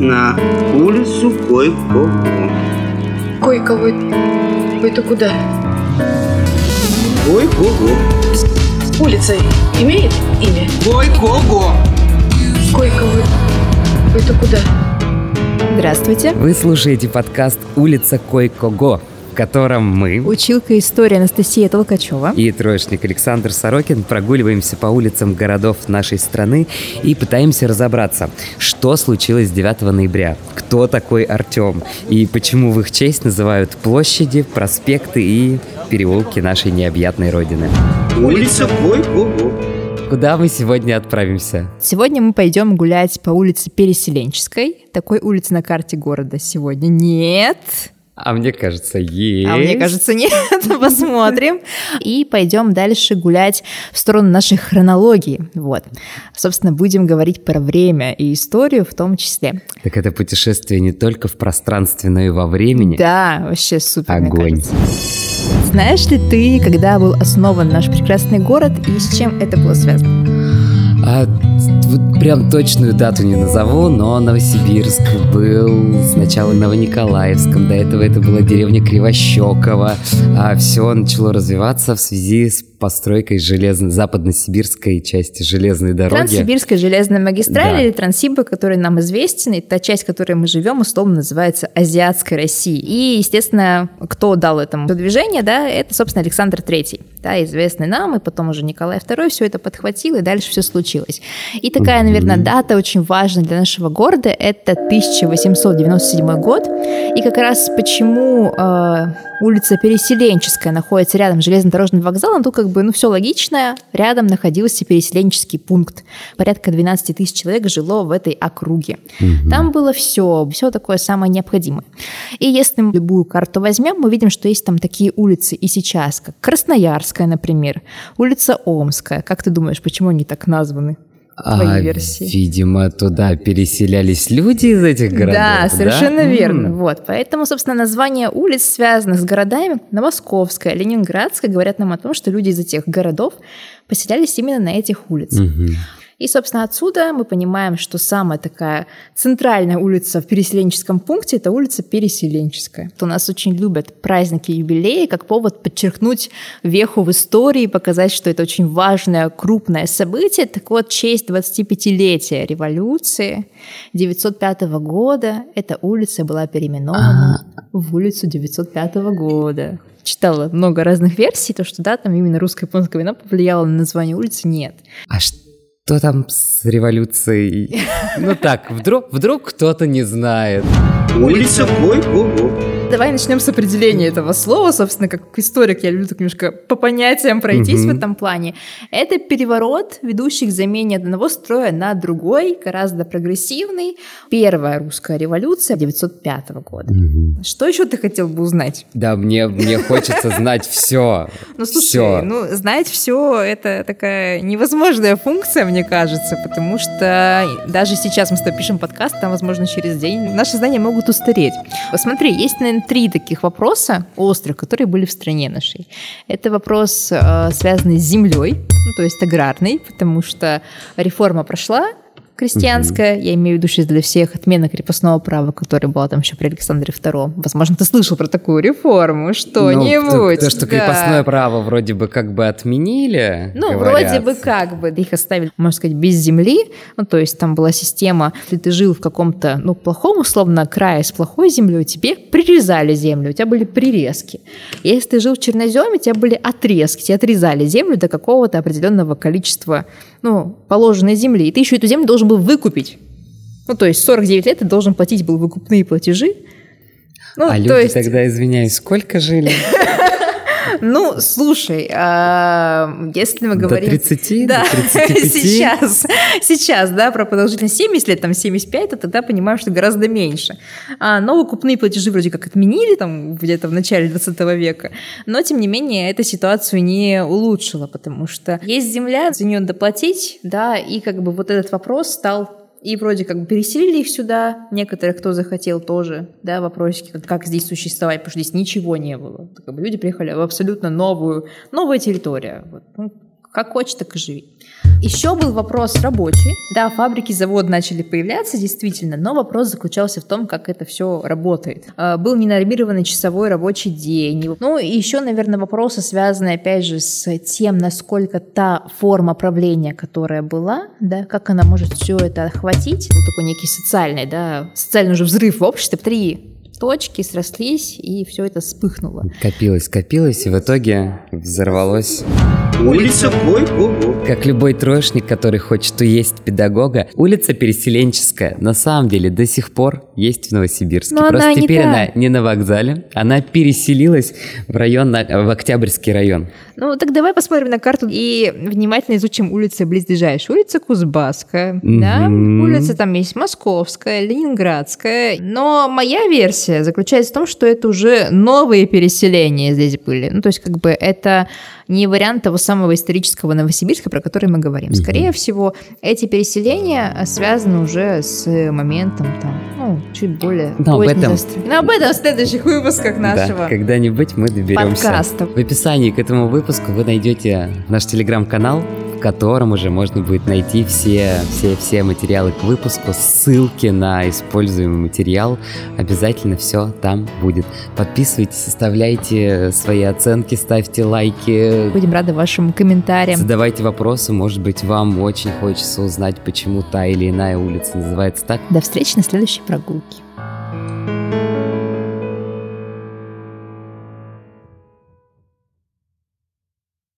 на улицу Койко. Койко, это куда? Койко. Улица имеет имя? Койко. Койко, это куда? Здравствуйте. Вы слушаете подкаст «Улица Койкого», в котором мы, Училка истории Анастасия Толкачева. и троечник Александр Сорокин прогуливаемся по улицам городов нашей страны и пытаемся разобраться, что случилось 9 ноября, кто такой Артем и почему в их честь называют площади, проспекты и переулки нашей необъятной родины. Улица Койко. Куда мы сегодня отправимся? Сегодня мы пойдем гулять по улице Переселенческой. Такой улицы на карте города сегодня нет. А мне кажется, есть. А мне кажется, нет. Посмотрим. И пойдем дальше гулять в сторону нашей хронологии. Вот. Собственно, будем говорить про время и историю в том числе. Так это путешествие не только в пространстве, но и во времени. Да, вообще супер, Огонь. Знаешь ли ты, когда был основан наш прекрасный город и с чем это было связано? А вот прям точную дату не назову, но Новосибирск был сначала Новониколаевском, до этого это была деревня Кривощекова, а все начало развиваться в связи с постройкой железной, западно-сибирской части железной дороги. Транссибирская железная магистраль Да. или Транссиба, который нам известен, и та часть, в которой мы живем, условно называется Азиатской Россией. И, естественно, кто дал этому движение, да, это, собственно, Александр III, да, известный нам, и потом уже Николай II все это подхватил, и дальше все случилось. И такая, наверное, дата очень важная для нашего города, это 1897 год, и как раз почему э, улица Переселенческая находится рядом с железнодорожным вокзалом, тут как бы, ну, все логично, рядом находился переселенческий пункт. Порядка 12 тысяч человек жило в этой округе. Там было все, все такое самое необходимое. И если мы любую карту возьмем, мы видим, что есть там такие улицы и сейчас, как Красноярская, например, улица Омская. Как ты думаешь, почему они так названы? Твои А, версии. Видимо, туда переселялись люди из этих городов. Да, совершенно М. верно. Вот, поэтому, собственно, название улиц связано с городами Новосковская, Ленинградская, говорят нам о том, что люди из этих городов поселялись именно на этих улицах. Мгм. И, собственно, отсюда мы понимаем, что самая такая центральная улица в переселенческом пункте – это улица Переселенческая. У нас очень любят праздники юбилеи как повод подчеркнуть веху в истории, показать, что это очень важное, крупное событие. Так вот, честь 25-летия революции 905 года эта улица была переименована в улицу 905 года. Читала много разных версий, то, что да, там именно русско-японская война повлияла на название улицы, нет. А что там с революцией? Ну так, вдруг, вдруг кто-то не знает. Улица Койко. Давай начнем с определения этого слова. Собственно, как историк, я люблю так немножко по понятиям пройтись Мгм. в этом плане. Это переворот, ведущий к замене одного строя на другой, гораздо прогрессивный. Первая русская революция 905 года. Мгм. Что еще ты хотел бы узнать? Да, мне, мне хочется знать все. Ну, слушай, ну, знать все это такая невозможная функция, мне кажется, потому что даже сейчас мы с тобой пишем подкаст, там, возможно, через день наши знания могут устареть. Посмотри, есть, наверное, три таких вопроса острых, которые были в стране нашей. Это вопрос, э, связанный с землей, ну, то есть аграрный, потому что реформа прошла, крестьянская, я имею в виду сейчас для всех отмена крепостного права, которая была там еще при Александре II. Возможно, ты слышал про такую реформу, что-нибудь. Ну, то, то, что да. крепостное право вроде бы как бы отменили. Ну, говорят. вроде бы как бы их оставили, можно сказать, без земли. Ну, то есть там была система, если ты жил в каком-то, ну, плохом, условно, крае с плохой землей, тебе прирезали землю, у тебя были прирезки. Если ты жил в черноземе, у тебя были отрезки, тебе отрезали землю до какого-то определенного количества, ну, положенной земли. И ты еще эту землю должен был выкупить. Ну, то есть 49 лет ты должен платить был выкупные платежи. Ну, а то люди есть... тогда, извиняюсь, сколько жили? Ну, слушай, а, если мы До говорим... 30, да, до 35? сейчас, сейчас, да, про продолжительность 70 лет, там 75, то тогда понимаем, что гораздо меньше. А, но выкупные платежи вроде как отменили там где-то в начале 20 века, но, тем не менее, эта ситуацию не улучшила, потому что есть земля, за нее доплатить, да, и как бы вот этот вопрос стал и вроде как бы переселили их сюда, некоторых, кто захотел тоже, да, вопросики, как, как здесь существовать, потому что здесь ничего не было. Как бы люди приехали в абсолютно новую, новая территория. Вот, ну, Как хочешь, так и живи. Еще был вопрос рабочий. Да, фабрики, заводы начали появляться, действительно, но вопрос заключался в том, как это все работает. А, был ненормированный часовой рабочий день. Ну, и еще, наверное, вопросы, связанные, опять же, с тем, насколько та форма правления, которая была, да, как она может все это охватить. Вот такой некий социальный, да, социальный уже взрыв в обществе. Три точки срослись, и все это вспыхнуло. Копилось, копилось, и в итоге взорвалось. Улица Гой-Гого. Как любой троечник, который хочет уесть педагога, улица Переселенческая на самом деле до сих пор есть в Новосибирске. Но Просто она не теперь та. она не на вокзале, она переселилась в район, на- в Октябрьский район. Ну, так давай посмотрим на карту и внимательно изучим улицы близлежащие. Улица Кузбасская, да, Мгм. улица там есть Московская, Ленинградская. Но моя версия заключается в том, что это уже новые переселения здесь были. Ну, то есть, как бы это не вариант того самого исторического Новосибирска, про который мы говорим. Скорее всего, эти переселения связаны уже с моментом там, ну, чуть более Но об этом-. Но об этом в следующих выпусках нашего. Да, когда-нибудь мы доберемся. подкаста. В описании к этому выпуску вы найдете наш телеграм-канал, в котором уже можно будет найти все, все, все материалы к выпуску, ссылки на используемый материал. Обязательно все там будет. Подписывайтесь, оставляйте свои оценки, ставьте лайки, Будем рады вашим комментариям. задавайте вопросы. Может быть, вам очень хочется узнать, почему та или иная улица называется так. До встречи на следующей прогулке.